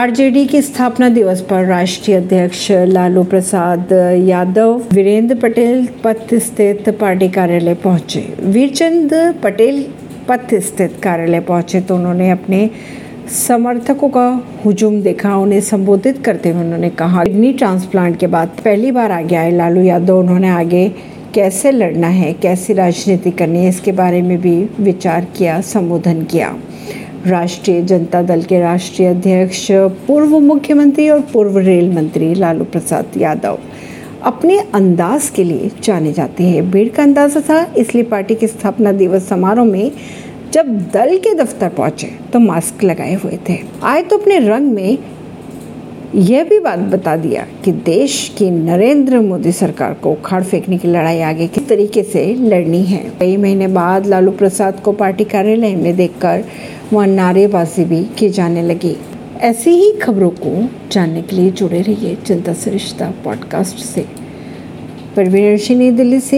RJD के स्थापना दिवस पर राष्ट्रीय अध्यक्ष लालू प्रसाद यादव, वीरेंद्र पटेल पथ स्थित पार्टी कार्यालय पहुँचे। वीरचंद पटेल पथ स्थित कार्यालय पहुँचे तो उन्होंने अपने समर्थकों का हुजूम देखा, उन्हें संबोधित करते हुए उन्होंने कहा, किडनी ट्रांसप्लांट के बाद पहली बार आगे आए लालू यादव, उन्होंने आगे कैसे लड़ना है, कैसी राजनीति करनी है, इसके बारे में भी विचार किया, संबोधन किया। राष्ट्रीय जनता दल के राष्ट्रीय अध्यक्ष, पूर्व मुख्यमंत्री और पूर्व रेल मंत्री लालू प्रसाद यादव अपने अंदाज के लिए जाने जाते हैं। भीड़ का अंदाज़ा था, इसलिए पार्टी के स्थापना दिवस समारोह में जब दल के दफ्तर पहुँचे तो मास्क लगाए हुए थे। आए तो अपने रंग में यह भी बात बता दिया कि देश की नरेंद्र मोदी सरकार को उखाड़ फेंकने की लड़ाई आगे किस तरीके से लड़नी है। कई महीने बाद लालू प्रसाद को पार्टी कार्यालय में देखकर वहाँ नारेबाजी भी की जाने लगी। ऐसी ही खबरों को जानने के लिए जुड़े रहिए जनता सरिश्ता पॉडकास्ट से। परवीन नई दिल्ली से